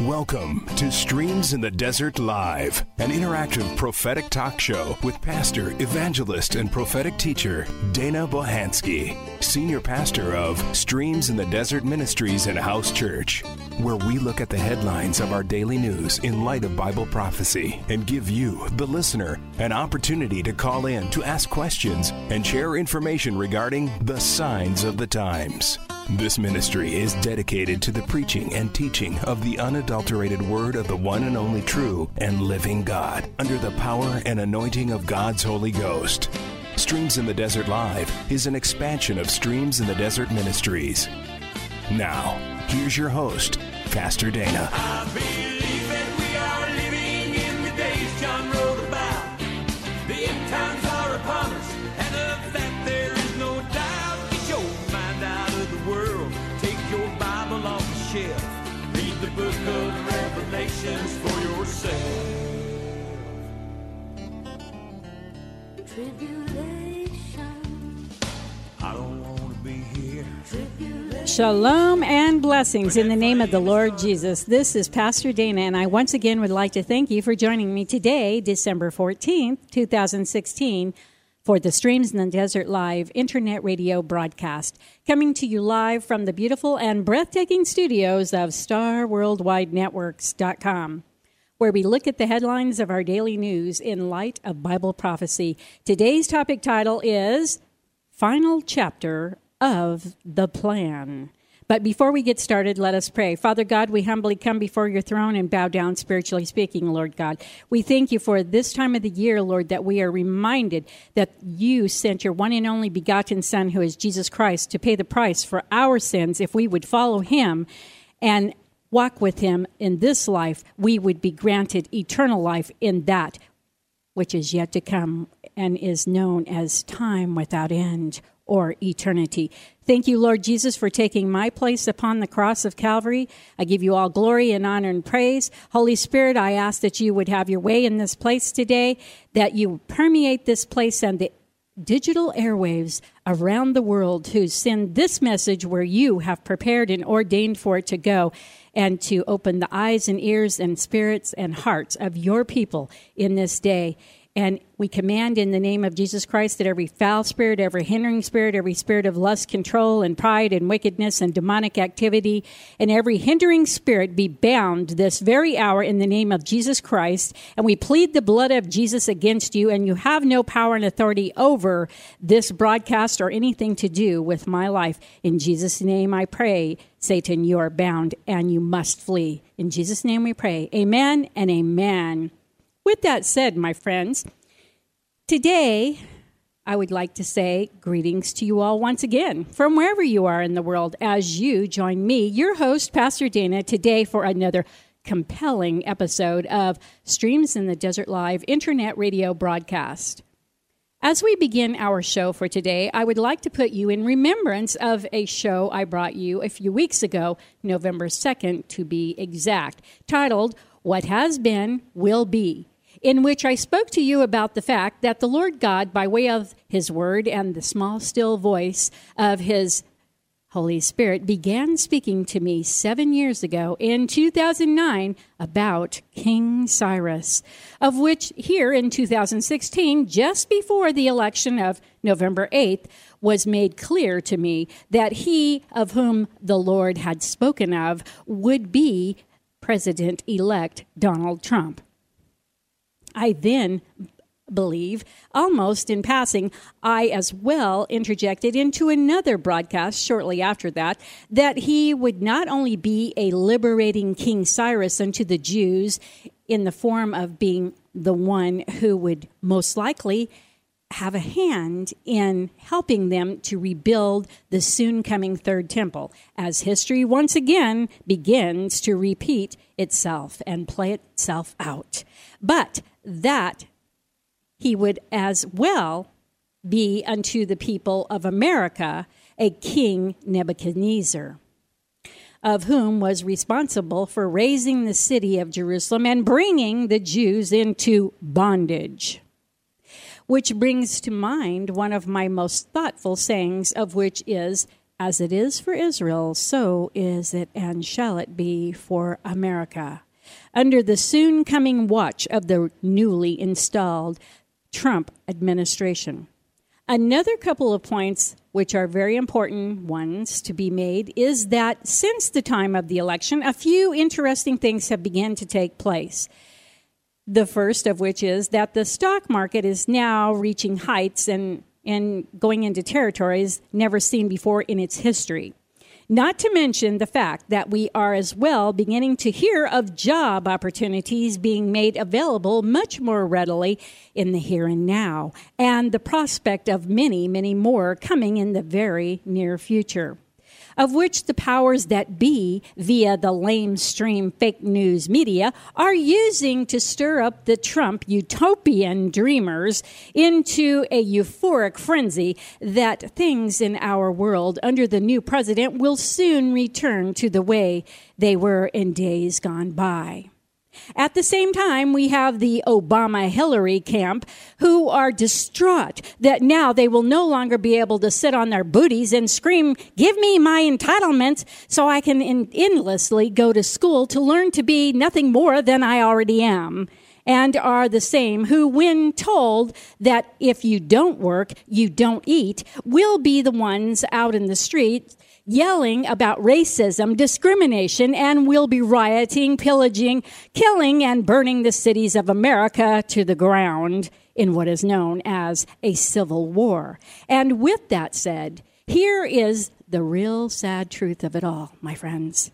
Welcome to Streams in the Desert Live, an interactive prophetic talk show with pastor, evangelist, and prophetic teacher Dana Bohansky, senior pastor of Streams in the Desert Ministries and House Church, where we look at the headlines of our daily news in light of Bible prophecy and give you, the listener, an opportunity to call in to ask questions and share information regarding the signs of the times. This ministry is dedicated to the preaching and teaching of the unadulterated word of the one and only true and living God under the power and anointing of God's Holy Ghost. Streams in the Desert Live is an expansion of Streams in the Desert Ministries. Now, here's your host, Pastor Dana. I believe that we are living in the days John wrote about. The end times are upon us, and of that there is no doubt. Get your mind out of the world, take your Bible off the shelf. Read the book of Revelations for yourself. Tribulation. Shalom and blessings in the name of the Lord Jesus. This is Pastor Dana, and I once again would like to thank you for joining me today, December 14th, 2016, for the Streams in the Desert Live internet radio broadcast, coming to you live from the beautiful and breathtaking studios of StarWorldWideNetworks.com where we look at the headlines of our daily news in light of Bible prophecy. Today's topic title is Final Chapter of the Plan. But before we get started, let us pray. Father God, we humbly come before your throne and bow down, spiritually speaking, Lord God. We thank you for this time of the year, Lord, that we are reminded that you sent your one and only begotten Son, who is Jesus Christ, to pay the price for our sins if we would follow him. And walk with him in this life, we would be granted eternal life in that which is yet to come and is known as time without end or eternity. Thank you, Lord Jesus, for taking my place upon the cross of Calvary. I give you all glory and honor and praise. Holy Spirit, I ask that you would have your way in this place today, that you permeate this place and the digital airwaves around the world who send this message where you have prepared and ordained for it to go and to open the eyes and ears and spirits and hearts of your people in this day. And we command in the name of Jesus Christ that every foul spirit, every hindering spirit, every spirit of lust, control, and pride, and wickedness, and demonic activity, and every hindering spirit be bound this very hour in the name of Jesus Christ. And we plead the blood of Jesus against you, and you have no power and authority over this broadcast or anything to do with my life. In Jesus' name I pray. Satan, you are bound and you must flee. In Jesus' name we pray. Amen and amen. With that said, my friends, today I would like to say greetings to you all once again from wherever you are in the world as you join me, your host, Pastor Dana, today for another compelling episode of Streams in the Desert Live internet radio broadcast. As we begin our show for today, I would like to put you in remembrance of a show I brought you a few weeks ago, November 2nd to be exact, titled What Has Been Will Be, in which I spoke to you about the fact that the Lord God, by way of His Word and the small, still voice of His Holy Spirit began speaking to me seven years ago in 2009 about King Cyrus, of which here in 2016, just before the election of November 8th, was made clear to me that he of whom the Lord had spoken of would be President elect Donald Trump. I then believe, almost in passing, I as well interjected into another broadcast shortly after that, that he would not only be a liberating King Cyrus unto the Jews in the form of being the one who would most likely have a hand in helping them to rebuild the soon coming third temple as history once again begins to repeat itself and play itself out. But that he would as well be unto the people of America a king Nebuchadnezzar, of whom was responsible for razing the city of Jerusalem and bringing the Jews into bondage. which brings to mind one of my most thoughtful sayings, of which is, As it is for Israel, so is it and shall it be for America. Under the soon coming watch of the newly installed Trump administration. Another couple of points, which are very important ones to be made, is that since the time of the election, a few interesting things have begun to take place. The first of which is that the stock market is now reaching heights and, and going into territories never seen before in its history. Not to mention the fact that we are as well beginning to hear of job opportunities being made available much more readily in the here and now, and the prospect of many, many more coming in the very near future of which the powers that be, via the lamestream fake news media, are using to stir up the Trump utopian dreamers into a euphoric frenzy that things in our world under the new president will soon return to the way they were in days gone by. At the same time, we have the Obama Hillary camp who are distraught that now they will no longer be able to sit on their booties and scream, Give me my entitlements so I can in- endlessly go to school to learn to be nothing more than I already am. And are the same who, when told that if you don't work, you don't eat, will be the ones out in the street yelling about racism, discrimination, and will be rioting, pillaging, killing, and burning the cities of America to the ground in what is known as a civil war. And with that said, here is the real sad truth of it all, my friends,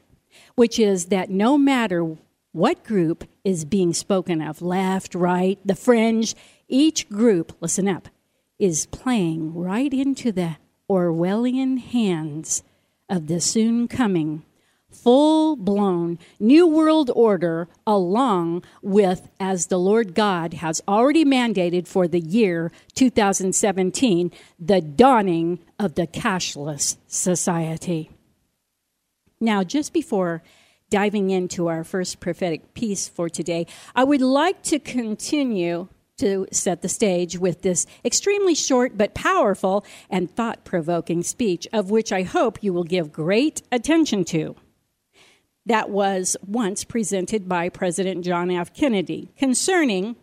which is that no matter what group is being spoken of, left, right, the fringe, each group, listen up, is playing right into the Orwellian hands of the soon coming full blown New World Order, along with, as the Lord God has already mandated for the year 2017, the dawning of the cashless society. Now, just before diving into our first prophetic piece for today, I would like to continue to set the stage with this extremely short but powerful and thought provoking speech, of which I hope you will give great attention to. That was once presented by President John F. Kennedy concerning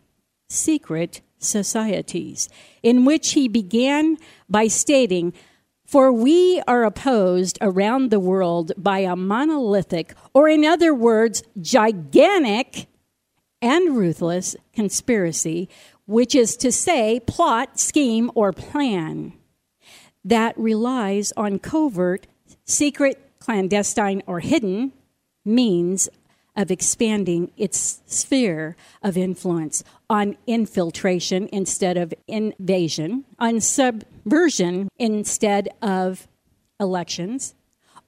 secret societies, in which he began by stating, for we are opposed around the world by a monolithic, or in other words, gigantic and ruthless conspiracy, which is to say, plot, scheme, or plan that relies on covert, secret, clandestine, or hidden means of expanding its sphere of influence on infiltration instead of invasion, on subversion instead of elections,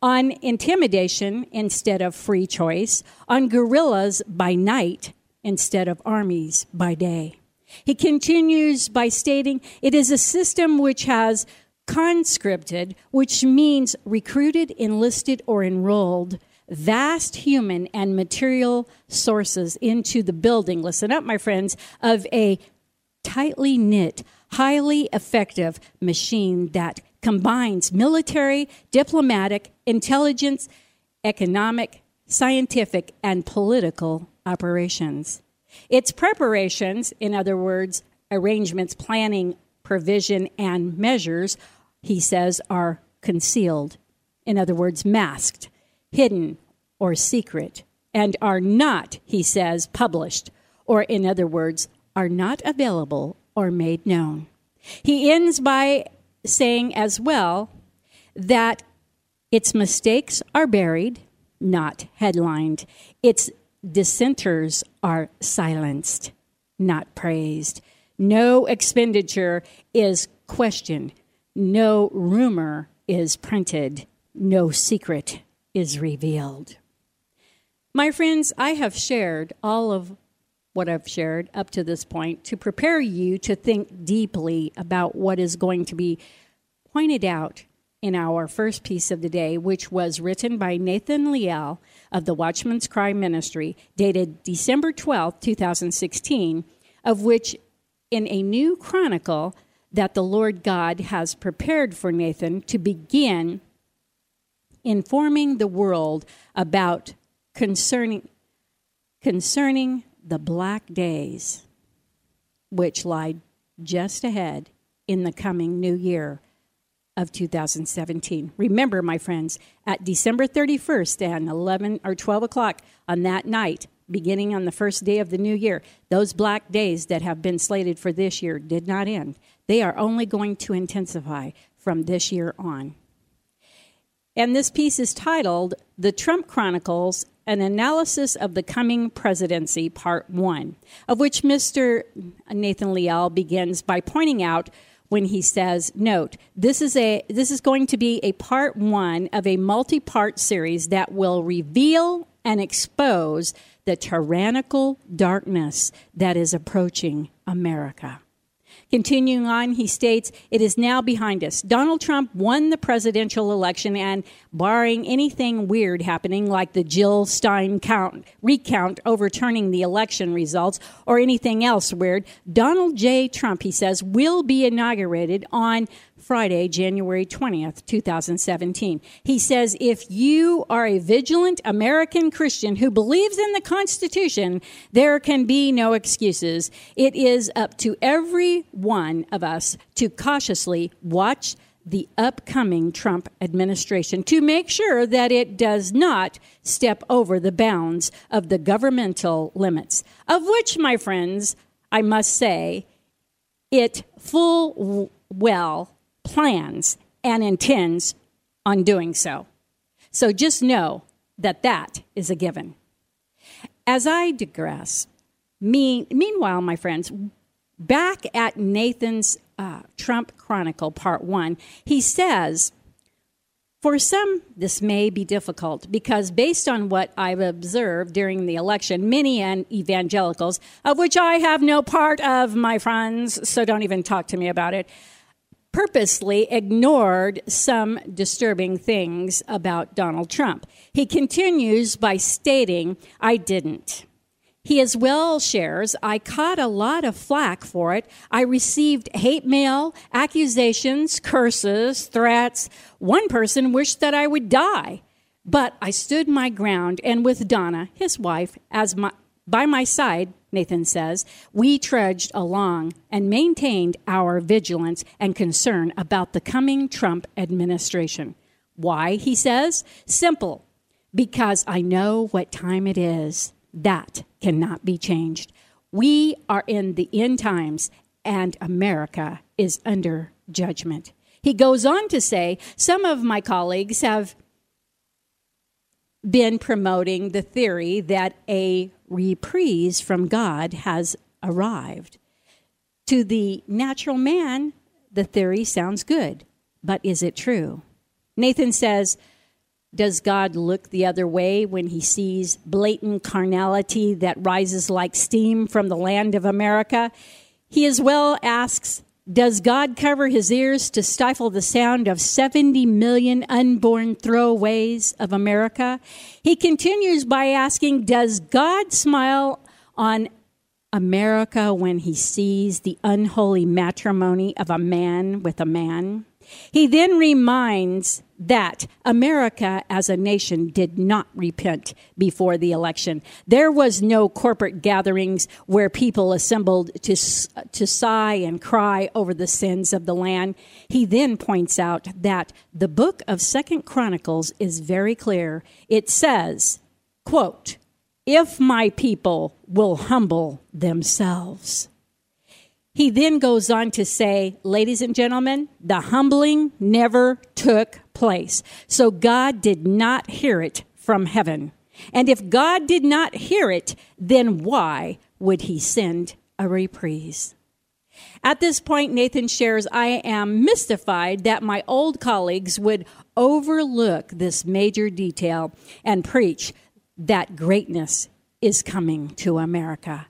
on intimidation instead of free choice, on guerrillas by night instead of armies by day. He continues by stating it is a system which has conscripted, which means recruited, enlisted, or enrolled vast human and material sources into the building, listen up, my friends, of a tightly knit, highly effective machine that combines military, diplomatic, intelligence, economic, scientific, and political operations. Its preparations, in other words, arrangements, planning, provision, and measures, he says, are concealed. In other words, masked hidden, or secret, and are not, he says, published, or in other words, are not available or made known. He ends by saying as well that its mistakes are buried, not headlined. Its dissenters are silenced, not praised. No expenditure is questioned. No rumor is printed. No secret is revealed. My friends, I have shared all of what I've shared up to this point to prepare you to think deeply about what is going to be pointed out in our first piece of the day, which was written by Nathan Leal of the Watchman's Cry Ministry, dated December 12, 2016, of which in a new chronicle that the Lord God has prepared for Nathan to begin informing the world about concerning concerning the black days which lie just ahead in the coming new year of 2017. Remember, my friends, at December 31st and 11 or 12 o'clock on that night, beginning on the first day of the new year, those black days that have been slated for this year did not end. They are only going to intensify from this year on. And this piece is titled The Trump Chronicles An Analysis of the Coming Presidency, Part 1, of which Mr. Nathan Leal begins by pointing out when he says, note, this is a this is going to be a part 1 of a multi-part series that will reveal and expose the tyrannical darkness that is approaching America. Continuing on, he states, It is now behind us. Donald Trump won the presidential election, and barring anything weird happening, like the Jill Stein count, recount overturning the election results, or anything else weird, Donald J. Trump, he says, will be inaugurated on Friday, January 20th, 2017. He says, if you are a vigilant American Christian who believes in the Constitution, there can be no excuses. It is up to every one of us to cautiously watch the upcoming Trump administration to make sure that it does not step over the bounds of the governmental limits, of which, my friends, I must say, it full well plans and intends on doing so. So just know that that is a given. As I digress, mean, meanwhile, my friends, back at Nathan's uh, Trump Chronicle, Part 1, he says, for some, this may be difficult because, based on what I've observed during the election, many evangelicals, of which I have no part of, my friends, so don't even talk to me about it, purposely ignored some disturbing things about Donald Trump. He continues by stating, I didn't. He as well shares, I caught a lot of flack for it. I received hate mail, accusations, curses, threats. One person wished that I would die. But I stood my ground, and with Donna, his wife, as my, by my side, Nathan says, we trudged along and maintained our vigilance and concern about the coming Trump administration. Why, he says? Simple. Because I know what time it is. That cannot be changed. We are in the end times, and America is under judgment. He goes on to say some of my colleagues have been promoting the theory that a reprise from God has arrived. To the natural man, the theory sounds good, but is it true? Nathan says, Does God look the other way when he sees blatant carnality that rises like steam from the land of America? He as well asks, does God cover his ears to stifle the sound of 70 million unborn throwaways of America? He continues by asking, Does God smile on America when he sees the unholy matrimony of a man with a man? He then reminds that America as a nation did not repent before the election. There was no corporate gatherings where people assembled to, to sigh and cry over the sins of the land. He then points out that the book of Second Chronicles is very clear. It says, quote, if my people will humble themselves. He then goes on to say, ladies and gentlemen, the humbling never took place. So God did not hear it from heaven. And if God did not hear it, then why would he send a reprise? At this point, Nathan shares, I am mystified that my old colleagues would overlook this major detail and preach that greatness is coming to America.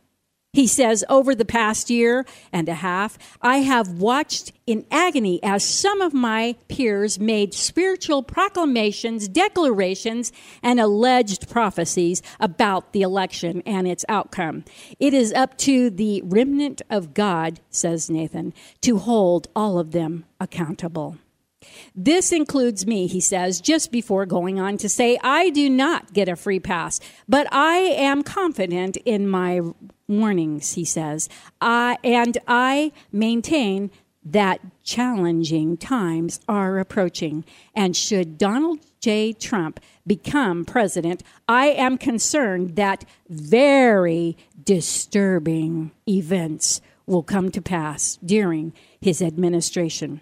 He says, over the past year and a half, I have watched in agony as some of my peers made spiritual proclamations, declarations, and alleged prophecies about the election and its outcome. It is up to the remnant of God, says Nathan, to hold all of them accountable. This includes me, he says, just before going on to say, I do not get a free pass, but I am confident in my warnings, he says, I, and I maintain that challenging times are approaching. And should Donald J. Trump become president, I am concerned that very disturbing events will come to pass during his administration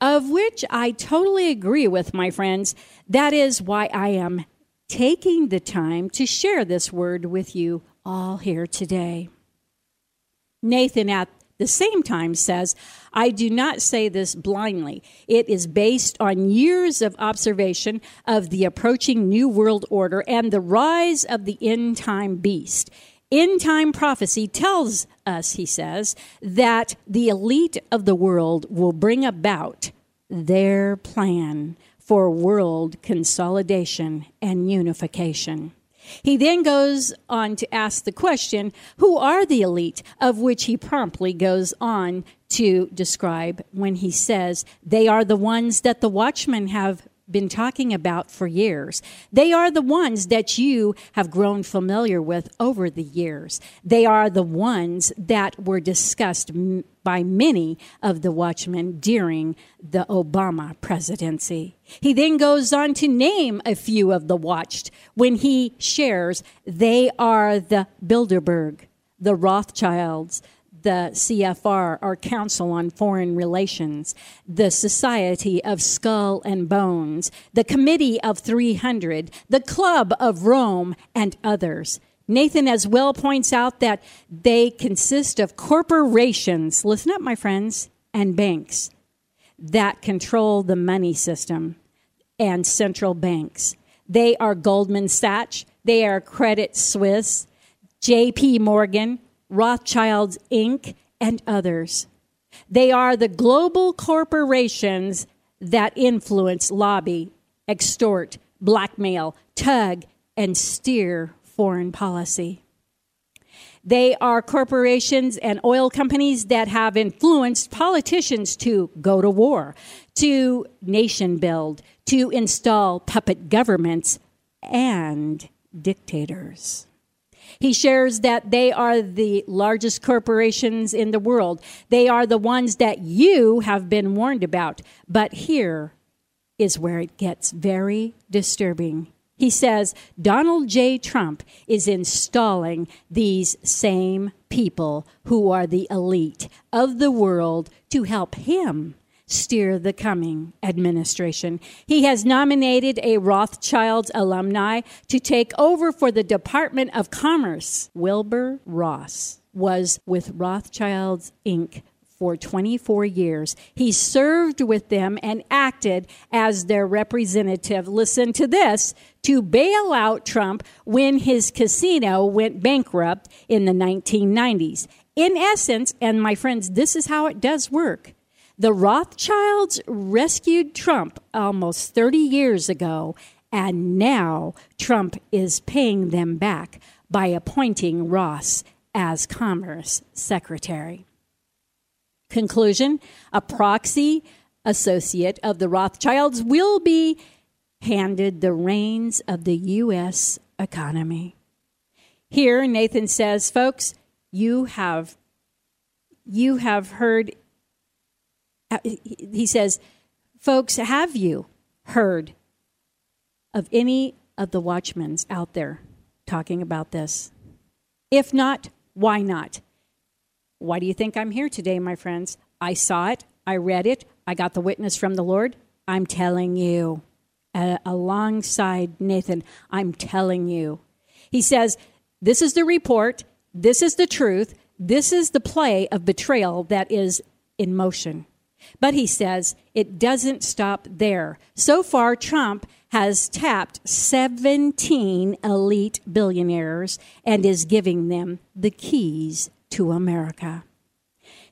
of which I totally agree with, my friends. That is why I am taking the time to share this word with you all here today. Nathan, at the same time, says, I do not say this blindly. It is based on years of observation of the approaching New World Order and the rise of the end time beast. End time prophecy tells us, he says, that the elite of the world will bring about their plan for world consolidation and unification. He then goes on to ask the question who are the elite, of which he promptly goes on to describe when he says they are the ones that the watchmen have been talking about for years. They are the ones that you have grown familiar with over the years. They are the ones that were discussed m- by many of the watchmen during the Obama presidency. He then goes on to name a few of the watched when he shares they are the Bilderberg, the Rothschilds, the CFR, our Council on Foreign Relations, the Society of Skull and Bones, the Committee of 300, the Club of Rome, and others. Nathan as well points out that they consist of corporations, listen up, my friends, and banks that control the money system and central banks. They are Goldman Sachs, they are Credit Suisse, JP Morgan, Rothschilds Inc., and others. They are the global corporations that influence, lobby, extort, blackmail, tug, and steer foreign policy. They are corporations and oil companies that have influenced politicians to go to war, to nation build, to install puppet governments and dictators. He shares that they are the largest corporations in the world. They are the ones that you have been warned about. But here is where it gets very disturbing. He says Donald J. Trump is installing these same people who are the elite of the world to help him steer the coming administration. He has nominated a Rothschild alumni to take over for the Department of Commerce. Wilbur Ross was with Rothschilds Inc. for 24 years. He served with them and acted as their representative. Listen to this to bail out Trump when his casino went bankrupt in the 1990s. In essence, and my friends, this is how it does work. The Rothschilds rescued Trump almost 30 years ago, and now Trump is paying them back by appointing Ross as Commerce Secretary. Conclusion A proxy associate of the Rothschilds will be handed the reins of the U.S. economy. Here, Nathan says, folks, you have you have heard he says, folks, have you heard of any of the watchmen out there talking about this? If not, why not? Why do you think I'm here today, my friends? I saw it, I read it, I got the witness from the Lord. I'm telling you, uh, alongside Nathan, I'm telling you. He says, This is the report, this is the truth, this is the play of betrayal that is in motion. But he says it doesn't stop there. So far, Trump has tapped 17 elite billionaires and is giving them the keys to America.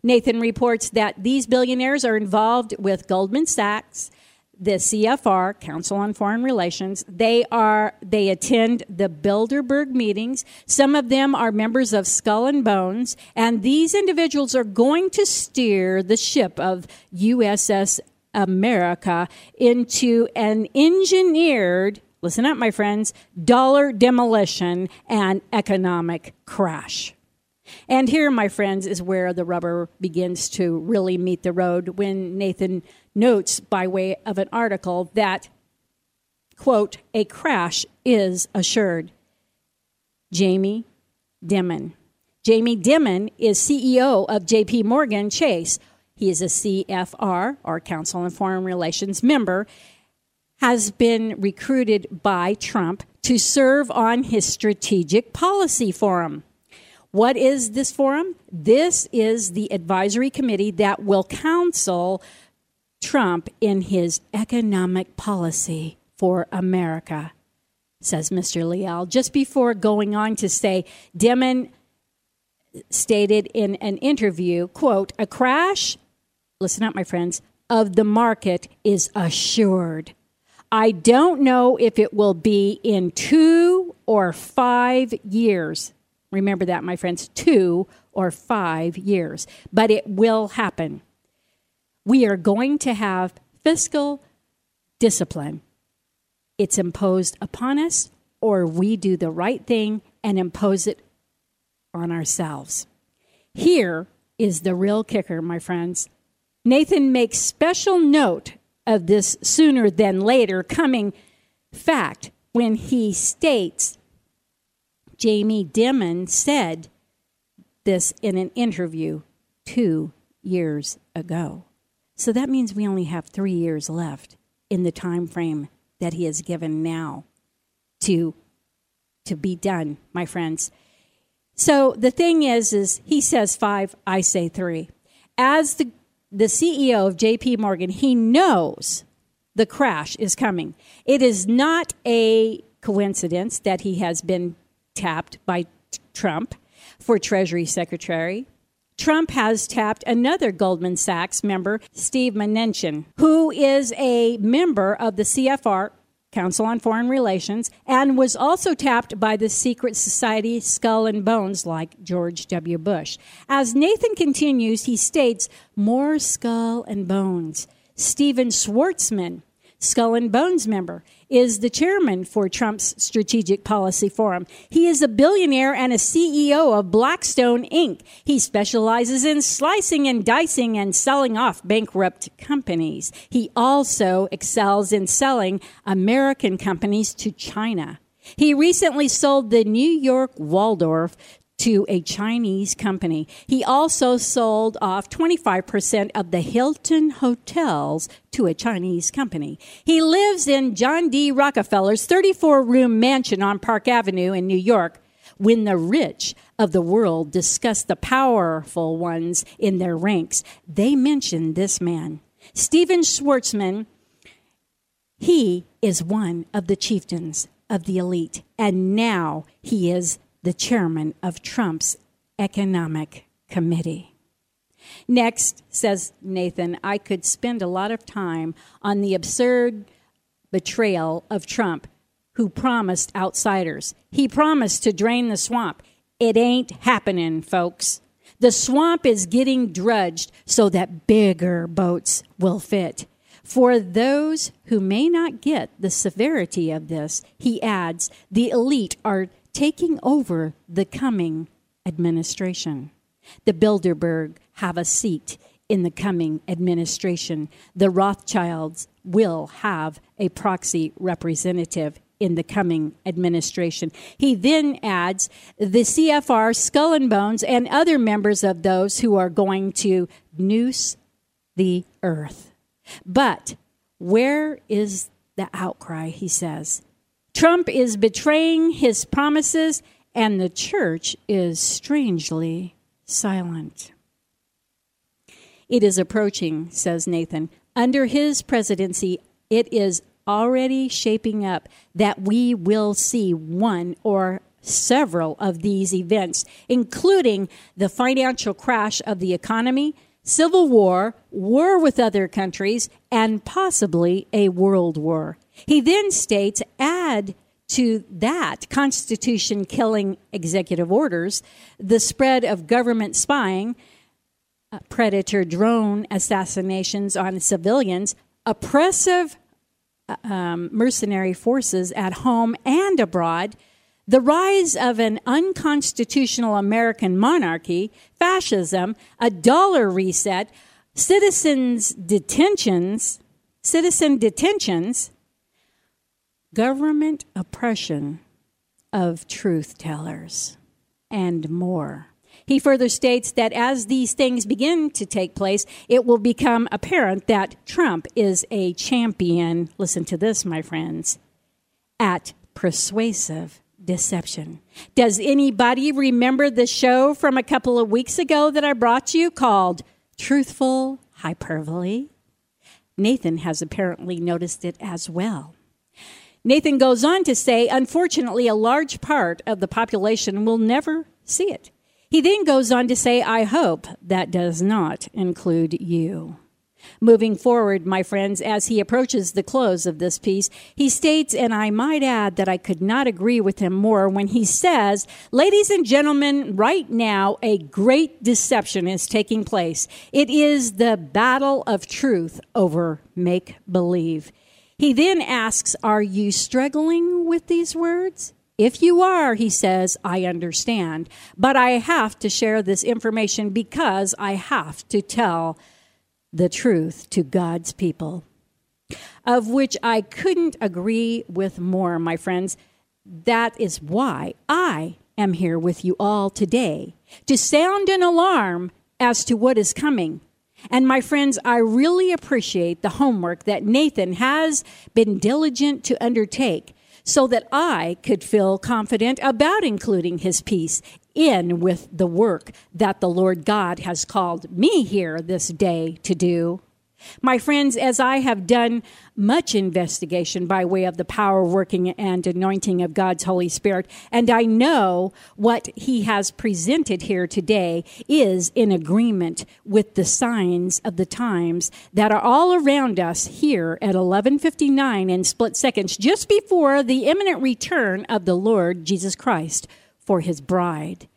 Nathan reports that these billionaires are involved with Goldman Sachs, the CFR, Council on Foreign Relations. They are they attend the Bilderberg meetings. Some of them are members of Skull and Bones, and these individuals are going to steer the ship of USS America into an engineered, listen up my friends, dollar demolition and economic crash. And here, my friends, is where the rubber begins to really meet the road when Nathan notes, by way of an article, that, quote, a crash is assured. Jamie Dimon. Jamie Dimon is CEO of JP Morgan Chase. He is a CFR, or Council on Foreign Relations member, has been recruited by Trump to serve on his strategic policy forum. What is this forum? This is the advisory committee that will counsel Trump in his economic policy for America, says Mr. Leal. Just before going on to say, Dimon stated in an interview, quote, a crash, listen up, my friends, of the market is assured. I don't know if it will be in two or five years. Remember that, my friends, two or five years. But it will happen. We are going to have fiscal discipline. It's imposed upon us, or we do the right thing and impose it on ourselves. Here is the real kicker, my friends. Nathan makes special note of this sooner than later coming fact when he states Jamie Dimon said this in an interview two years ago. So that means we only have three years left in the time frame that he has given now to to be done, my friends. So the thing is, is he says five, I say three. As the the CEO of JP Morgan, he knows the crash is coming. It is not a coincidence that he has been tapped by Trump for Treasury Secretary. Trump has tapped another Goldman Sachs member, Steve Mnuchin, who is a member of the CFR, Council on Foreign Relations, and was also tapped by the secret society Skull and Bones, like George W. Bush. As Nathan continues, he states more Skull and Bones. Stephen Schwartzman, Skull and Bones member, is the chairman for Trump's Strategic Policy Forum. He is a billionaire and a CEO of Blackstone Inc. He specializes in slicing and dicing and selling off bankrupt companies. He also excels in selling American companies to China. He recently sold the New York Waldorf to a Chinese company. He also sold off 25% of the Hilton hotels to a Chinese company. He lives in John D. Rockefeller's 34 room mansion on Park Avenue in New York. When the rich of the world discuss the powerful ones in their ranks, they mention this man. Stephen Schwarzman, he is one of the chieftains of the elite, and now he is the chairman of Trump's Economic Committee. Next, says Nathan, I could spend a lot of time on the absurd betrayal of Trump, who promised outsiders. He promised to drain the swamp. It ain't happening, folks. The swamp is getting drudged so that bigger boats will fit. For those who may not get the severity of this, he adds, the elite are taking over the coming administration. The Bilderberg have a seat in the coming administration. The Rothschilds will have a proxy representative in the coming administration. He then adds the CFR, Skull and Bones, and other members of those who are going to noose the earth. But where is the outcry, he says? Trump is betraying his promises, and the church is strangely silent. It is approaching, says Nathan. Under his presidency, it is already shaping up that we will see one or several of these events, including the financial crash of the economy, civil war, war with other countries, and possibly a world war. He then states add to that constitution killing executive orders, the spread of government spying, uh, predator drone assassinations on civilians, oppressive uh, um, mercenary forces at home and abroad, the rise of an unconstitutional American monarchy, fascism, a dollar reset, citizens' detentions, citizen detentions, government oppression of truth tellers, and more. He further states that as these things begin to take place, it will become apparent that Trump is a champion, listen to this, my friends, at persuasive deception. Does anybody remember the show from a couple of weeks ago that I brought you called Truthful Hyperbole? Nathan has apparently noticed it as well. Nathan goes on to say, unfortunately, a large part of the population will never see it. He then goes on to say, I hope that does not include you. Moving forward, my friends, as he approaches the close of this piece, he states, and I might add that I could not agree with him more when he says, Ladies and gentlemen, right now a great deception is taking place. It is the battle of truth over make believe. He then asks, Are you struggling with these words? If you are, he says, I understand, but I have to share this information because I have to tell the truth to God's people, of which I couldn't agree with more, my friends. That is why I am here with you all today to sound an alarm as to what is coming. And my friends, I really appreciate the homework that Nathan has been diligent to undertake so that I could feel confident about including his piece in with the work that the Lord God has called me here this day to do. My friends, as I have done much investigation by way of the power working and anointing of God's Holy Spirit, and I know what He has presented here today is in agreement with the signs of the times that are all around us here at 1159 in split seconds, just before the imminent return of the Lord Jesus Christ for His bride.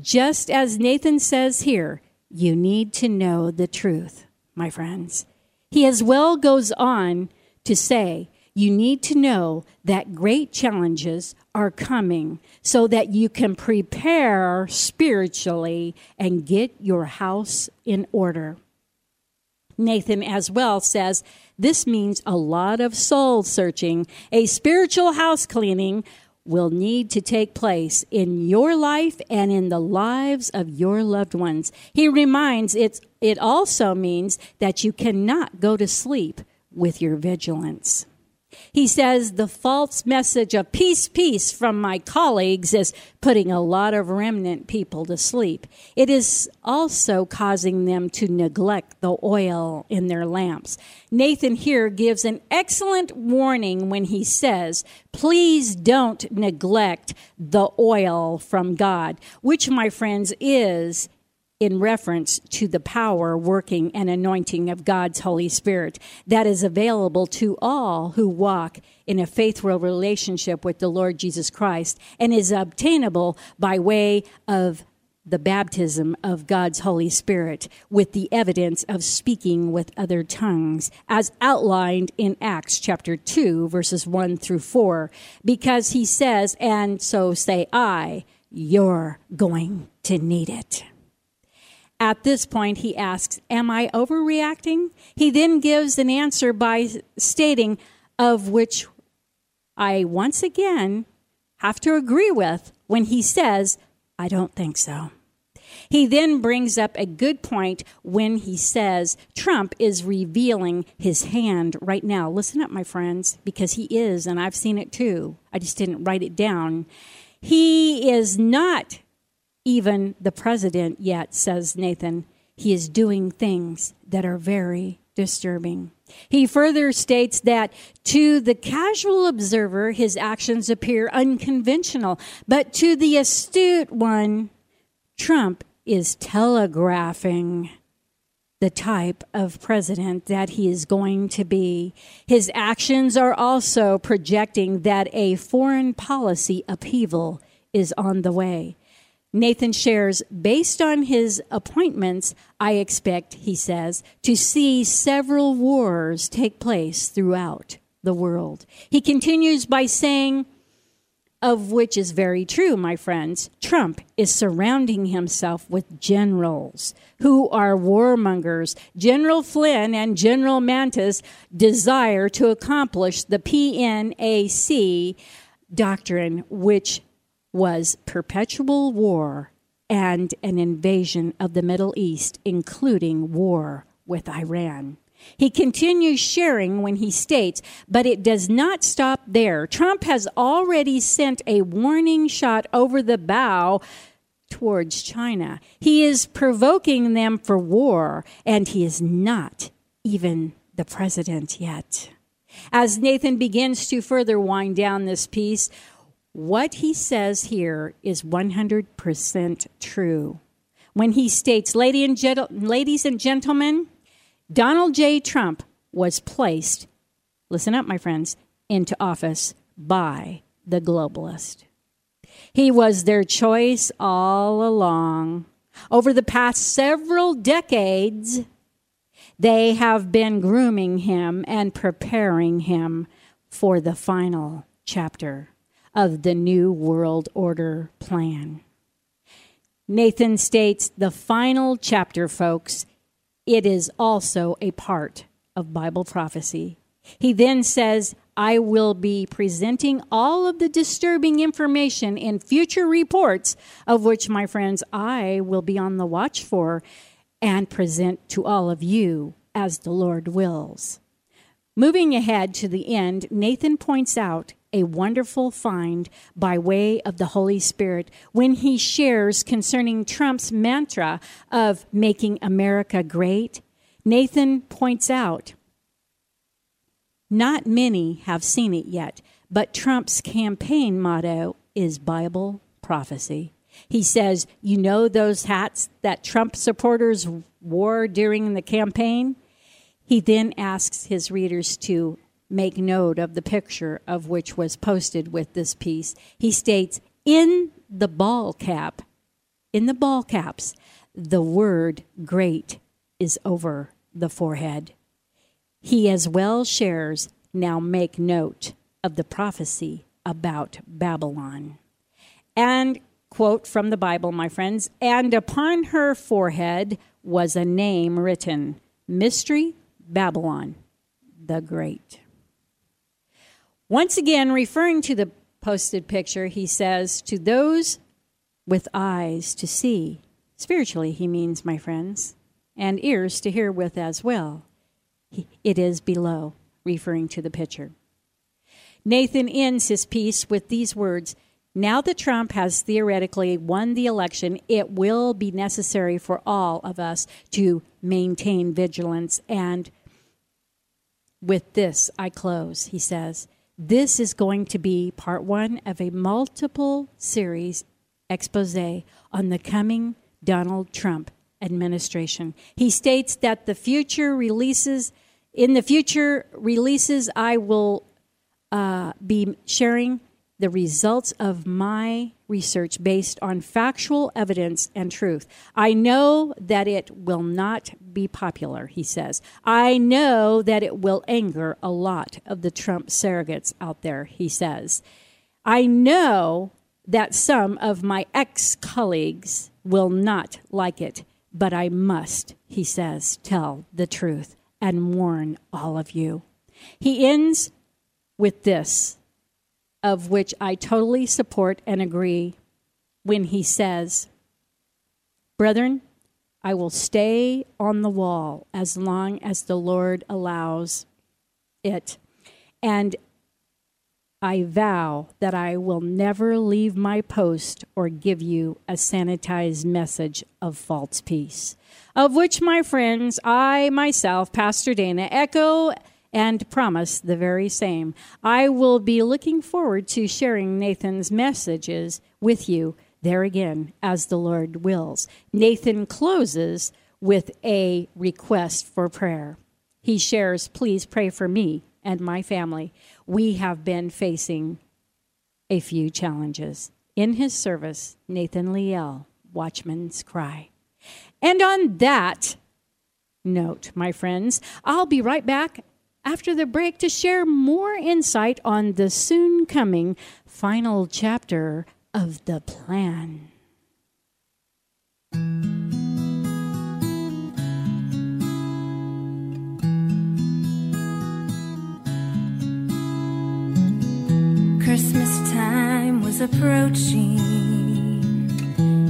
Just as Nathan says here, you need to know the truth my friends. He as well goes on to say, you need to know that great challenges are coming so that you can prepare spiritually and get your house in order. Nathan as well says this means a lot of soul searching, a spiritual house cleaning will need to take place in your life and in the lives of your loved ones. He reminds it's, it also means that you cannot go to sleep with your vigilance. He says the false message of peace, peace from my colleagues is putting a lot of remnant people to sleep. It is also causing them to neglect the oil in their lamps. Nathan here gives an excellent warning when he says, please don't neglect the oil from God, which, my friends, is in reference to the power, working, and anointing of God's Holy Spirit that is available to all who walk in a faithful relationship with the Lord Jesus Christ and is obtainable by way of the baptism of God's Holy Spirit with the evidence of speaking with other tongues, as outlined in Acts chapter 2, verses 1 through 4, because he says, and so say I, you're going to need it. At this point, he asks, Am I overreacting? He then gives an answer by stating, Of which I once again have to agree with when he says, I don't think so. He then brings up a good point when he says Trump is revealing his hand right now. Listen up, my friends, because he is, and I've seen it too. I just didn't write it down. He is not even the president yet, says Nathan. He is doing things that are very disturbing. He further states that to the casual observer, his actions appear unconventional, but to the astute one, Trump is telegraphing the type of president that he is going to be. His actions are also projecting that a foreign policy upheaval is on the way. Nathan shares, based on his appointments, I expect, he says, to see several wars take place throughout the world. He continues by saying, of which is very true, my friends. Trump is surrounding himself with generals who are warmongers. General Flynn and General Mattis desire to accomplish the PNAC doctrine, which was perpetual war and an invasion of the Middle East, including war with Iran. He continues sharing when he states, but it does not stop there. Trump has already sent a warning shot over the bow towards China. He is provoking them for war, and he is not even the president yet. As Nathan begins to further wind down this piece, what he says here is 100% true. When he states, Lady and gentle- ladies and gentlemen, Donald J. Trump was placed, listen up, my friends, into office by the globalist. He was their choice all along. Over the past several decades, they have been grooming him and preparing him for the final chapter of the New World Order plan. Nathan states the final chapter, folks, it is also a part of Bible prophecy. He then says, I will be presenting all of the disturbing information in future reports, of which, my friends, I will be on the watch for and present to all of you as the Lord wills. Moving ahead to the end, Nathan points out a wonderful find by way of the Holy Spirit when he shares concerning Trump's mantra of making America great. Nathan points out not many have seen it yet, but Trump's campaign motto is Bible prophecy. He says, You know those hats that Trump supporters wore during the campaign? He then asks his readers to make note of the picture of which was posted with this piece. He states, In the ball cap, in the ball caps, the word great is over the forehead. He as well shares, now make note of the prophecy about Babylon. And, quote from the Bible, my friends, and upon her forehead was a name written Mystery Babylon the Great. Once again, referring to the posted picture, he says, To those with eyes to see, spiritually, he means, my friends, and ears to hear with as well. It is below, referring to the picture. Nathan ends his piece with these words Now that Trump has theoretically won the election, it will be necessary for all of us to maintain vigilance. And with this, I close, he says. This is going to be part one of a multiple series expose on the coming Donald Trump administration. He states that the future releases, in the future releases, I will uh, be sharing the results of my research based on factual evidence and truth. I know that it will not be popular, he says. I know that it will anger a lot of the Trump surrogates out there, he says. I know that some of my ex colleagues will not like it, but I must, he says, tell the truth and warn all of you. He ends with this of which I totally support and agree when he says, Brethren, I will stay on the wall as long as the Lord allows it. And I vow that I will never leave my post or give you a sanitized message of false peace. Of which, my friends, I myself, Pastor Dana, echo and promise the very same. I will be looking forward to sharing Nathan's messages with you there again as the Lord wills. Nathan closes with a request for prayer. He shares, Please pray for me and my family. We have been facing a few challenges. In his service, Nathan Leal, Watchman's Cry. And on that note, my friends, I'll be right back after the break to share more insight on the soon coming final chapter of the plan. Christmas time was approaching.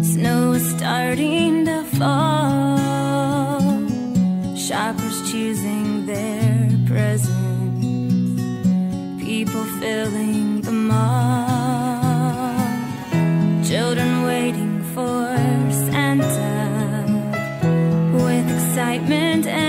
Snow was starting to fall. Shoppers choosing their People filling the mall. Children waiting for Santa with excitement and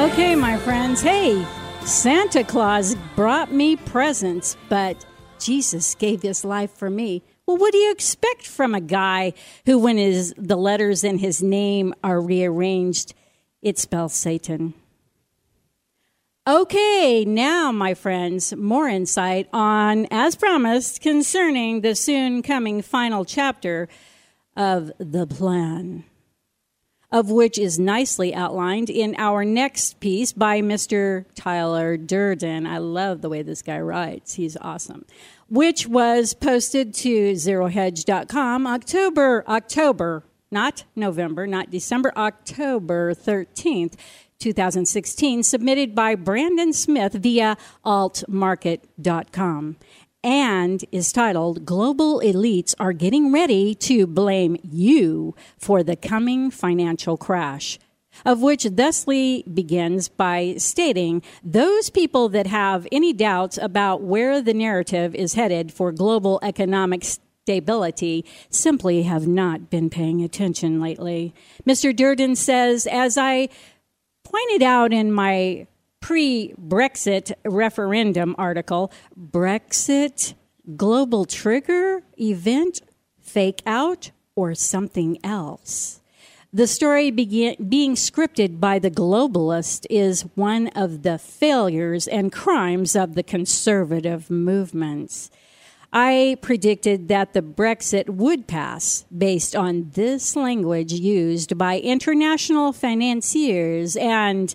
Okay, my friends. Hey, Santa Claus brought me presents, but Jesus gave his life for me. Well, what do you expect from a guy who, when his the letters in his name are rearranged, it spells Satan? Okay, now, my friends, more insight on, as promised, concerning the soon coming final chapter of the plan of which is nicely outlined in our next piece by Mr. Tyler Durden. I love the way this guy writes. He's awesome. Which was posted to zerohedge.com October, October not November, not December, October 13th, 2016, submitted by Brandon Smith via altmarket.com and is titled Global Elites Are Getting Ready to Blame You for the Coming Financial Crash. Of which thusly begins by stating those people that have any doubts about where the narrative is headed for global economic stability simply have not been paying attention lately. Mr. Durden says, as I pointed out in my pre Brexit referendum article Brexit global trigger event, fake out, or something else. The story begin, being scripted by the globalist is one of the failures and crimes of the conservative movements. I predicted that the Brexit would pass based on this language used by international financiers and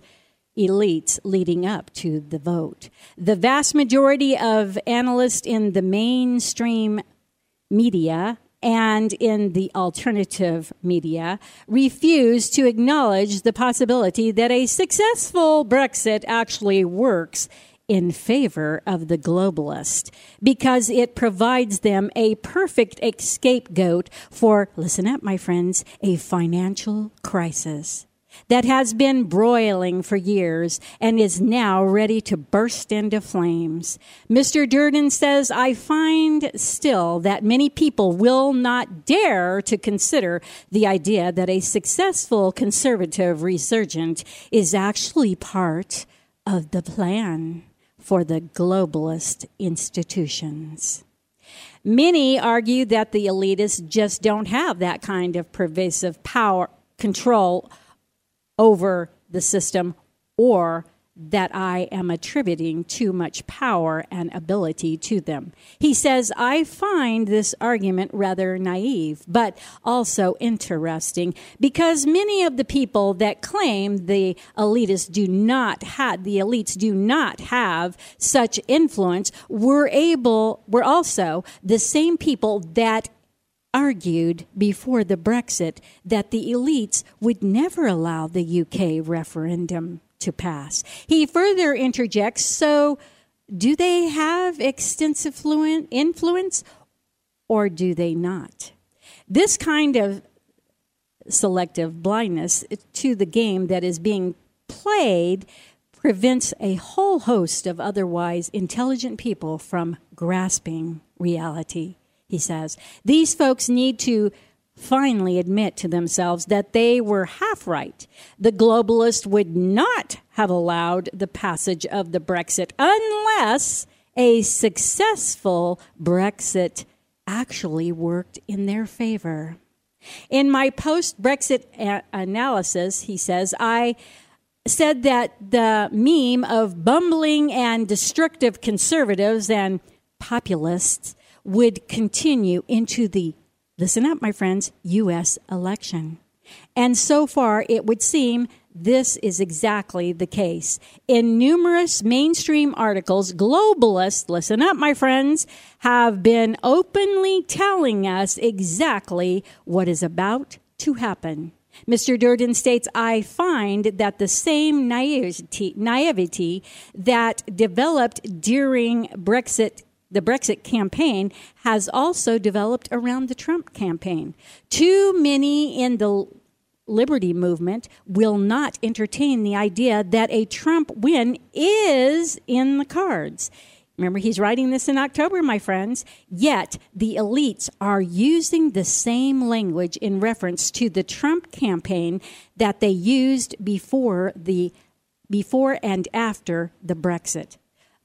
elites leading up to the vote. The vast majority of analysts in the mainstream media and in the alternative media refuse to acknowledge the possibility that a successful Brexit actually works in favor of the globalist because it provides them a perfect scapegoat for, listen up, my friends, a financial crisis that has been broiling for years and is now ready to burst into flames. Mr. Durden says, I find still that many people will not dare to consider the idea that a successful conservative resurgent is actually part of the plan for the globalist institutions. Many argue that the elitists just don't have that kind of pervasive power control over the system or that I am attributing too much power and ability to them. He says, I find this argument rather naive, but also interesting because many of the people that claim the elitists do not have, the elites do not have such influence were able, were also the same people that argued before the Brexit that the elites would never allow the UK referendum to pass. He further interjects so, do they have extensive fluent influence or do they not? This kind of selective blindness to the game that is being played prevents a whole host of otherwise intelligent people from grasping reality he says. These folks need to finally admit to themselves that they were half right. The globalists would not have allowed the passage of the Brexit unless a successful Brexit actually worked in their favor. In my post Brexit a- analysis, he says, I said that the meme of bumbling and destructive conservatives and populists would continue into the, listen up, my friends, U.S. election. And so far, it would seem this is exactly the case. In numerous mainstream articles, globalists, listen up, my friends, have been openly telling us exactly what is about to happen. Mr. Durden states, I find that the same naivety, naivety that developed during Brexit the Brexit campaign has also developed around the Trump campaign. Too many in the liberty movement will not entertain the idea that a Trump win is in the cards. Remember, he's writing this in October, my friends. Yet, the elites are using the same language in reference to the Trump campaign that they used before the before and after the Brexit.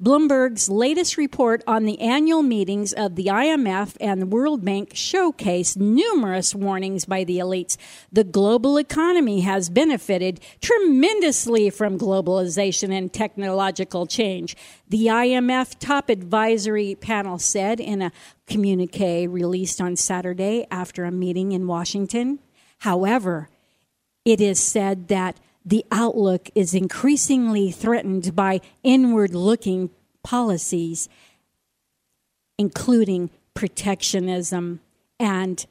Bloomberg's latest report on the annual meetings of the IMF and the World Bank showcased numerous warnings by the elites. The global economy has benefited tremendously from globalization and technological change. The IMF top advisory panel said in a communique released on Saturday after a meeting in Washington. However, it is said that the outlook is increasingly threatened by inward looking policies, including protectionism and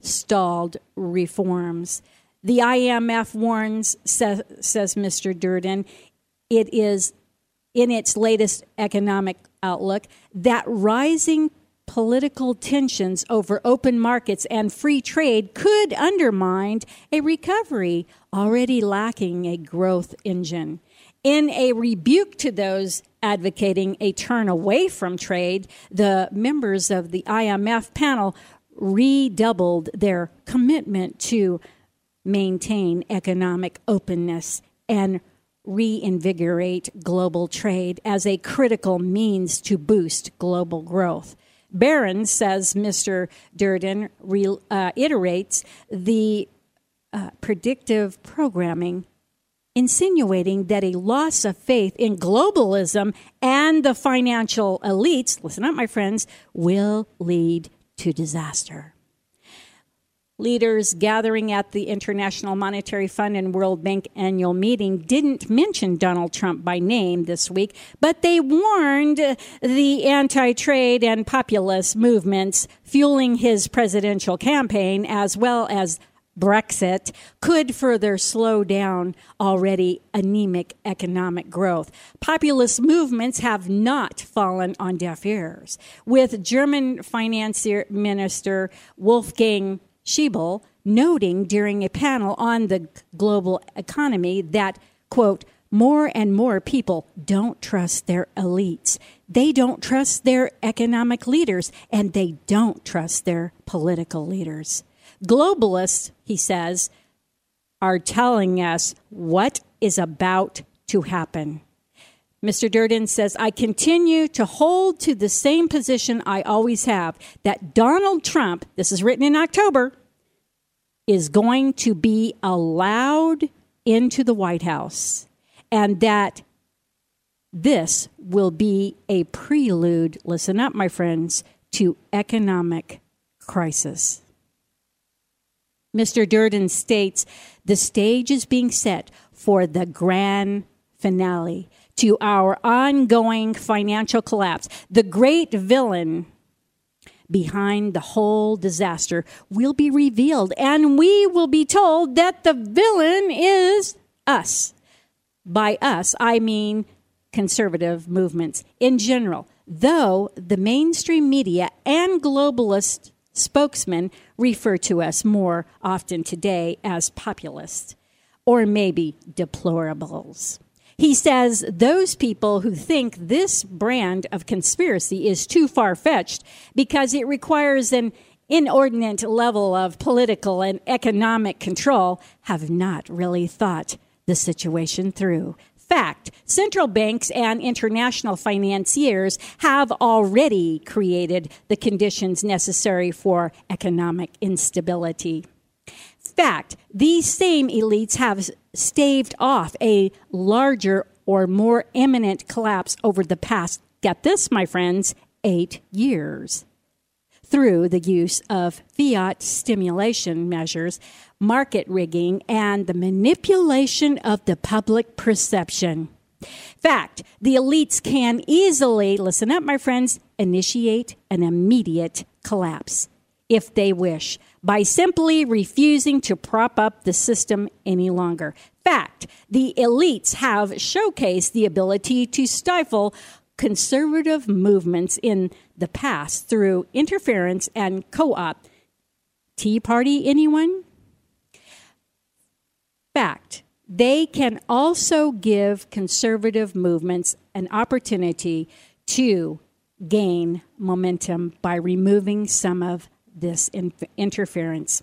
stalled reforms. The IMF warns, says, says Mr. Durden, it is in its latest economic outlook that rising political tensions over open markets and free trade could undermine a recovery already lacking a growth engine. In a rebuke to those advocating a turn away from trade, the members of the IMF panel redoubled their commitment to maintain economic openness and reinvigorate global trade as a critical means to boost global growth. Barron says Mr. Durden reiterates uh, the uh, predictive programming, insinuating that a loss of faith in globalism and the financial elites, listen up, my friends, will lead to disaster. Leaders gathering at the International Monetary Fund and World Bank annual meeting didn't mention Donald Trump by name this week, but they warned the anti trade and populist movements fueling his presidential campaign, as well as Brexit, could further slow down already anemic economic growth. Populist movements have not fallen on deaf ears. With German finance minister Wolfgang Schäuble noting during a panel on the global economy that, quote, more and more people don't trust their elites. They don't trust their economic leaders, and they don't trust their political leaders. Globalists, he says, are telling us what is about to happen. Mr. Durden says, I continue to hold to the same position I always have that Donald Trump, this is written in October, is going to be allowed into the White House and that this will be a prelude, listen up, my friends, to economic crisis. Mr. Durden states the stage is being set for the grand finale to our ongoing financial collapse. The great villain behind the whole disaster will be revealed, and we will be told that the villain is us. By us, I mean conservative movements in general, though the mainstream media and globalist spokesmen refer to us more often today as populists or maybe deplorables. He says those people who think this brand of conspiracy is too far fetched because it requires an inordinate level of political and economic control have not really thought the situation through. Fact central banks and international financiers have already created the conditions necessary for economic instability fact, these same elites have staved off a larger or more imminent collapse over the past, get this, my friends, eight years through the use of fiat stimulation measures, market rigging, and the manipulation of the public perception. Fact, the elites can easily, listen up, my friends, initiate an immediate collapse if they wish by simply refusing to prop up the system any longer. Fact, the elites have showcased the ability to stifle conservative movements in the past through interference and co op. Tea Party, anyone? Fact, they can also give conservative movements an opportunity to gain momentum by removing some of this in- interference.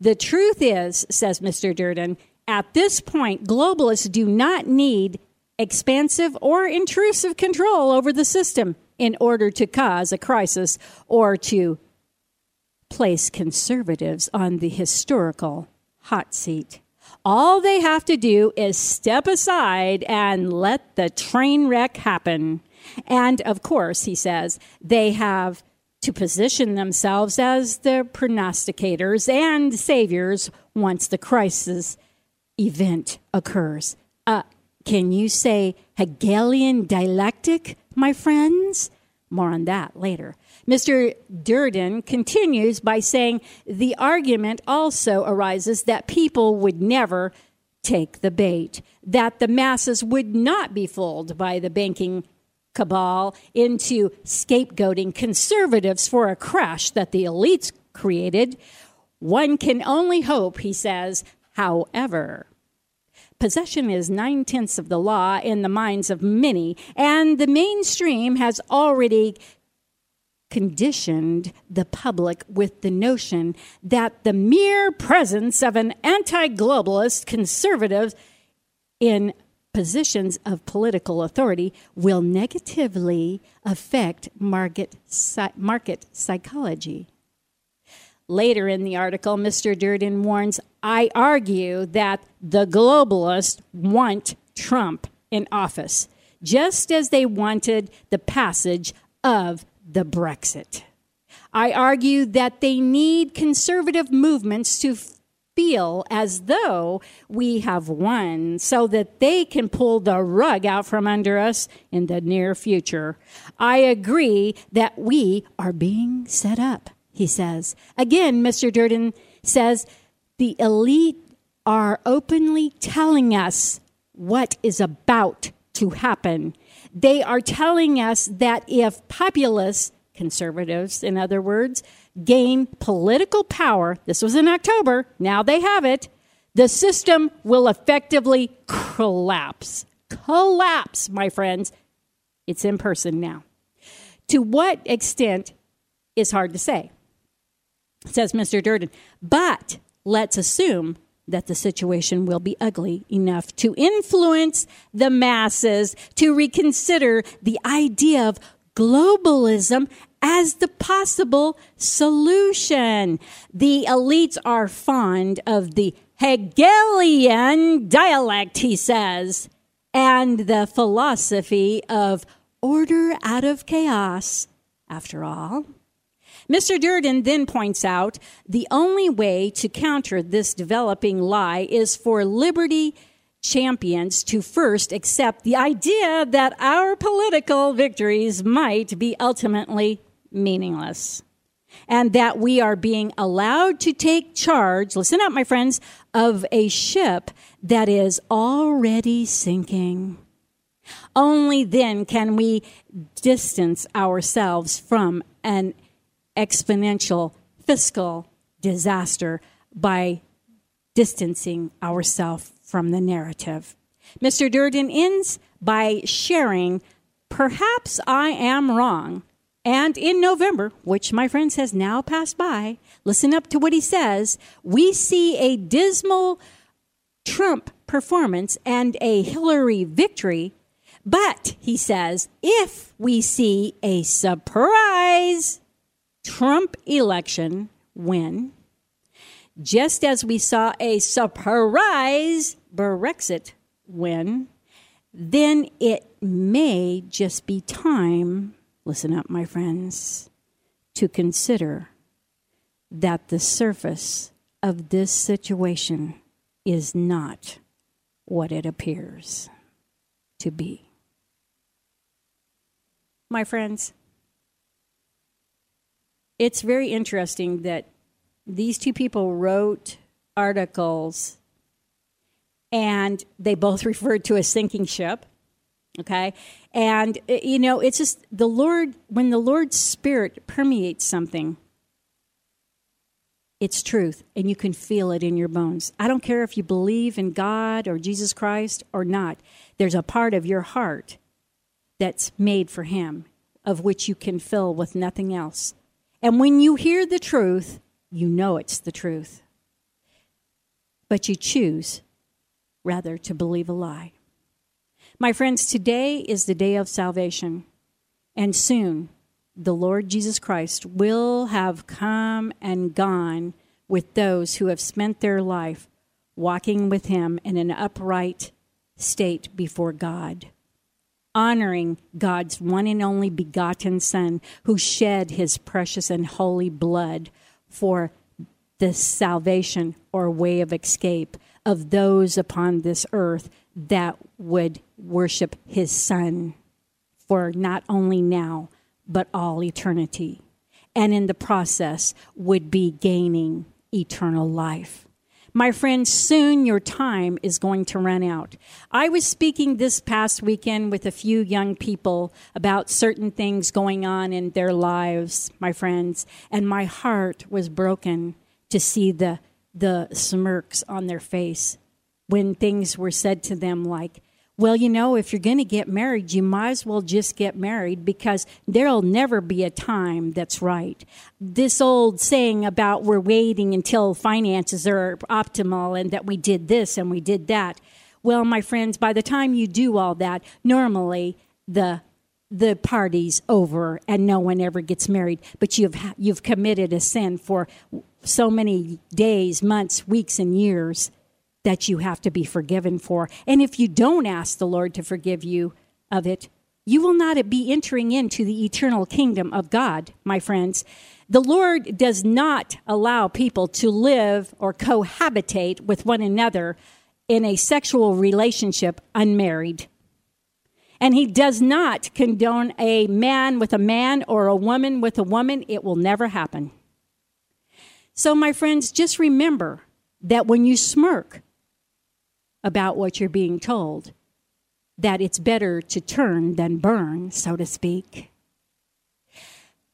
The truth is, says Mr. Durden, at this point, globalists do not need expansive or intrusive control over the system in order to cause a crisis or to place conservatives on the historical hot seat. All they have to do is step aside and let the train wreck happen. And of course, he says, they have to position themselves as the prognosticators and saviors once the crisis event occurs. Uh, can you say Hegelian dialectic, my friends? More on that later. Mr. Durden continues by saying the argument also arises that people would never take the bait, that the masses would not be fooled by the banking cabal into scapegoating conservatives for a crash that the elites created. One can only hope, he says, however. Possession is nine tenths of the law in the minds of many, and the mainstream has already conditioned the public with the notion that the mere presence of an anti globalist conservative in positions of political authority will negatively affect market, market psychology. Later in the article, Mr. Durden warns I argue that the globalists want Trump in office, just as they wanted the passage of the Brexit. I argue that they need conservative movements to feel as though we have won so that they can pull the rug out from under us in the near future. I agree that we are being set up, he says. Again, Mr. Durden says the elite are openly telling us what is about to happen. They are telling us that if populists, conservatives in other words, gain political power, this was in October, now they have it, the system will effectively collapse. Collapse, my friends. It's in person now. To what extent is hard to say, says Mr. Durden. But let's assume that the situation will be ugly enough to influence the masses to reconsider the idea of globalism as the possible solution. The elites are fond of the Hegelian dialect, he says, and the philosophy of order out of chaos. After all, Mr. Durden then points out the only way to counter this developing lie is for liberty champions to first accept the idea that our political victories might be ultimately meaningless and that we are being allowed to take charge, listen up, my friends, of a ship that is already sinking. Only then can we distance ourselves from an exponential fiscal disaster by distancing ourselves from the narrative. Mr. Durden ends by sharing, perhaps I am wrong. And in November, which my friends has now passed by, listen up to what he says. We see a dismal Trump performance and a Hillary victory. But, he says, if we see a surprise Trump election win, just as we saw a surprise Brexit win, then it may just be time, listen up, my friends, to consider that the surface of this situation is not what it appears to be. My friends, it's very interesting that these two people wrote articles and they both referred to a sinking ship okay and uh, you know it's just the lord when the lord's spirit permeates something it's truth and you can feel it in your bones i don't care if you believe in god or jesus christ or not there's a part of your heart that's made for him of which you can fill with nothing else and when you hear the truth you know it's the truth. But you choose rather to believe a lie. My friends, today is the day of salvation, and soon the Lord Jesus Christ will have come and gone with those who have spent their life walking with Him in an upright state before God, honoring God's one and only begotten Son who shed His precious and holy blood for the salvation or way of escape of those upon this earth that would worship his son for not only now, but all eternity. and in the process would be gaining eternal life. My friends, soon your time is going to run out. I was speaking this past weekend with a few young people about certain things going on in their lives, my friends, and my heart was broken to see the, the smirks on their face when things were said to them like, well, you know, if you're going to get married, you might as well just get married because there'll never be a time that's right. This old saying about we're waiting until finances are optimal and that we did this and we did that. Well, my friends, by the time you do all that, normally the the party's over and no one ever gets married, but you've you've committed a sin for so many days, months, weeks and years that you have to be forgiven for. And if you don't ask the Lord to forgive you of it, you will not be entering into the eternal kingdom of God, my friends. The Lord does not allow people to live or cohabitate with one another in a sexual relationship unmarried. And He does not condone a man with a man or a woman with a woman. It will never happen. So, my friends, just remember that when you smirk, about what you're being told, that it's better to turn than burn, so to speak.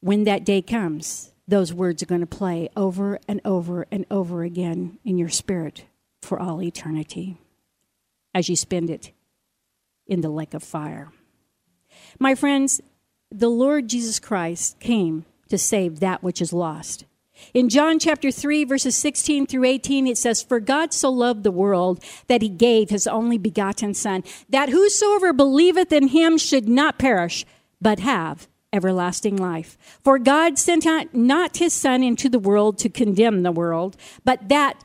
When that day comes, those words are going to play over and over and over again in your spirit for all eternity as you spend it in the lake of fire. My friends, the Lord Jesus Christ came to save that which is lost. In John chapter 3, verses 16 through 18, it says, For God so loved the world that he gave his only begotten Son, that whosoever believeth in him should not perish, but have everlasting life. For God sent not his Son into the world to condemn the world, but that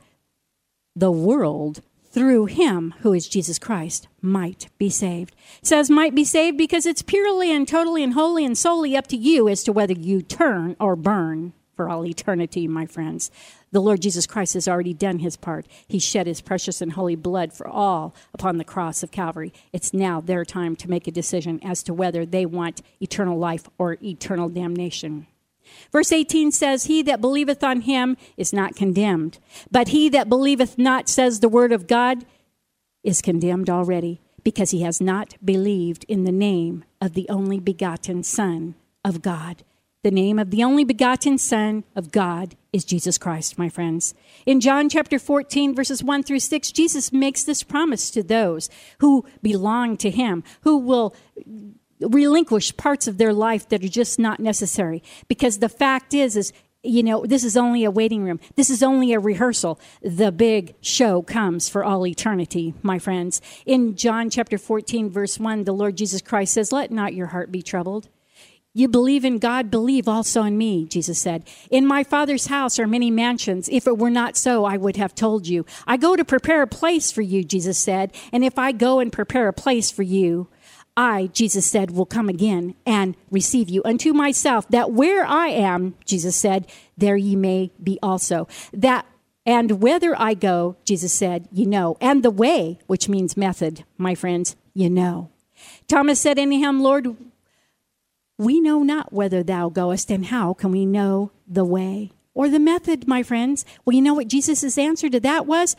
the world through him who is Jesus Christ might be saved. It says might be saved because it's purely and totally and wholly and solely up to you as to whether you turn or burn for all eternity, my friends. The Lord Jesus Christ has already done his part. He shed his precious and holy blood for all upon the cross of Calvary. It's now their time to make a decision as to whether they want eternal life or eternal damnation. Verse 18 says, He that believeth on him is not condemned, but he that believeth not, says the word of God, is condemned already, because he has not believed in the name of the only begotten Son of God. The name of the only begotten Son of God is Jesus Christ, my friends. In John chapter 14, verses 1 through 6, Jesus makes this promise to those who belong to him, who will relinquish parts of their life that are just not necessary. Because the fact is, is you know, this is only a waiting room. This is only a rehearsal. The big show comes for all eternity, my friends. In John chapter 14, verse 1, the Lord Jesus Christ says, Let not your heart be troubled. You believe in God, believe also in me, Jesus said. In my Father's house are many mansions. If it were not so, I would have told you. I go to prepare a place for you, Jesus said. And if I go and prepare a place for you, I, Jesus said, will come again and receive you unto myself, that where I am, Jesus said, there ye may be also. That and whither I go, Jesus said, you know, and the way, which means method, my friends, you know. Thomas said unto him, Lord, we know not whither thou goest, and how can we know the way or the method, my friends? Well, you know what Jesus' answer to that was?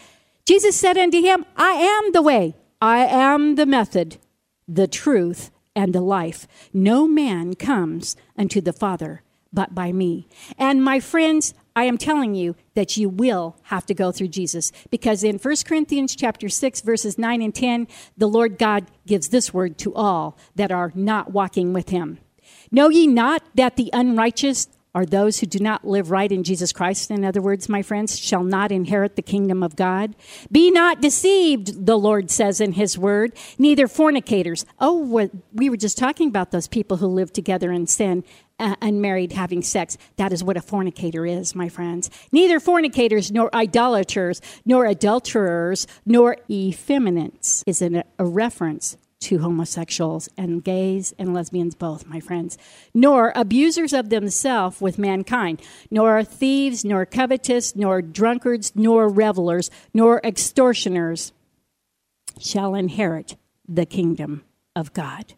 Jesus said unto him, I am the way, I am the method, the truth, and the life. No man comes unto the Father but by me. And my friends, I am telling you that you will have to go through Jesus because in 1 Corinthians chapter 6 verses 9 and 10 the Lord God gives this word to all that are not walking with him. Know ye not that the unrighteous are those who do not live right in Jesus Christ? In other words, my friends, shall not inherit the kingdom of God. Be not deceived, the Lord says in his word, neither fornicators. Oh, we were just talking about those people who live together in sin, uh, unmarried, having sex. That is what a fornicator is, my friends. Neither fornicators, nor idolaters, nor adulterers, nor effeminates is a, a reference to homosexuals and gays and lesbians both, my friends, nor abusers of themselves with mankind, nor thieves, nor covetous, nor drunkards, nor revelers, nor extortioners shall inherit the kingdom of God.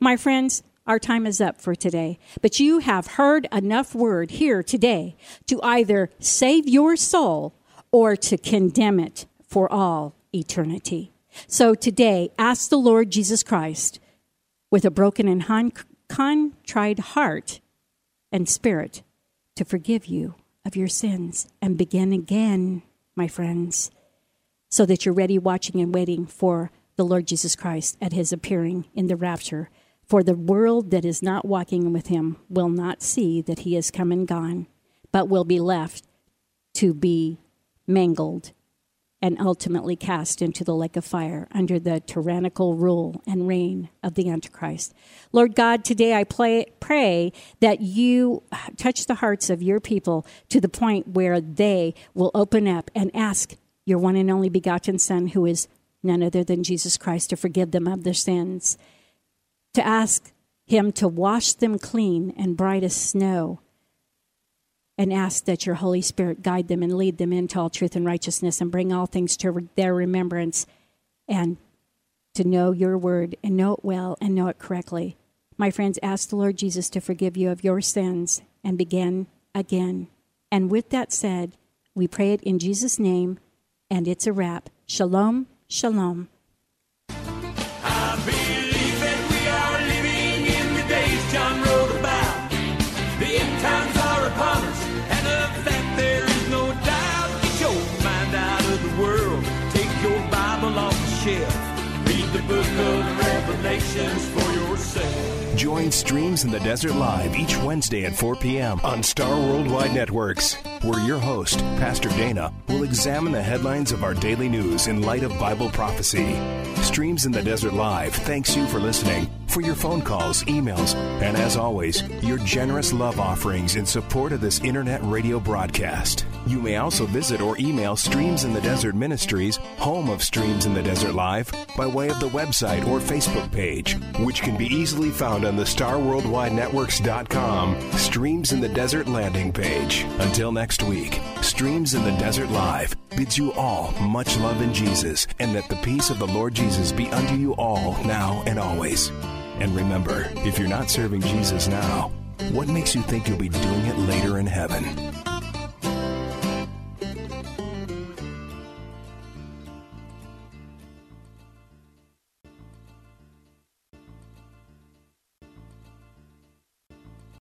My friends, our time is up for today. But you have heard enough word here today to either save your soul or to condemn it for all eternity. So today, ask the Lord Jesus Christ with a broken and con- contrite heart and spirit to forgive you of your sins and begin again, my friends, so that you're ready, watching, and waiting for the Lord Jesus Christ at his appearing in the rapture. For the world that is not walking with him will not see that he is come and gone, but will be left to be mangled and ultimately cast into the lake of fire under the tyrannical rule and reign of the Antichrist. Lord God, today I play, pray that you touch the hearts of your people to the point where they will open up and ask your one and only begotten Son, who is none other than Jesus Christ, to forgive them of their sins, to ask him to wash them clean and bright as snow and ask that your Holy Spirit guide them and lead them into all truth and righteousness and bring all things to their remembrance and to know your word and know it well and know it correctly. My friends, ask the Lord Jesus to forgive you of your sins and begin again. And with that said, we pray it in Jesus' name, and it's a wrap. Shalom, shalom. Join Streams in the Desert Live each Wednesday at 4 p.m. on Star Worldwide Networks, where your host, Pastor Dana, will examine the headlines of our daily news in light of Bible prophecy. Streams in the Desert Live thanks you for listening, for your phone calls, emails, and as always, your generous love offerings in support of this internet radio broadcast. You may also visit or email Streams in the Desert Ministries, home of Streams in the Desert Live, by way of the website or Facebook page, which can be easily found on the StarWorldWideNetworks.com Streams in the Desert landing page. Until next week, Streams in the Desert Live bids you all much love in Jesus, and that the peace of the Lord Jesus be unto you all now and always. And remember, if you're not serving Jesus now, what makes you think you'll be doing it later in heaven?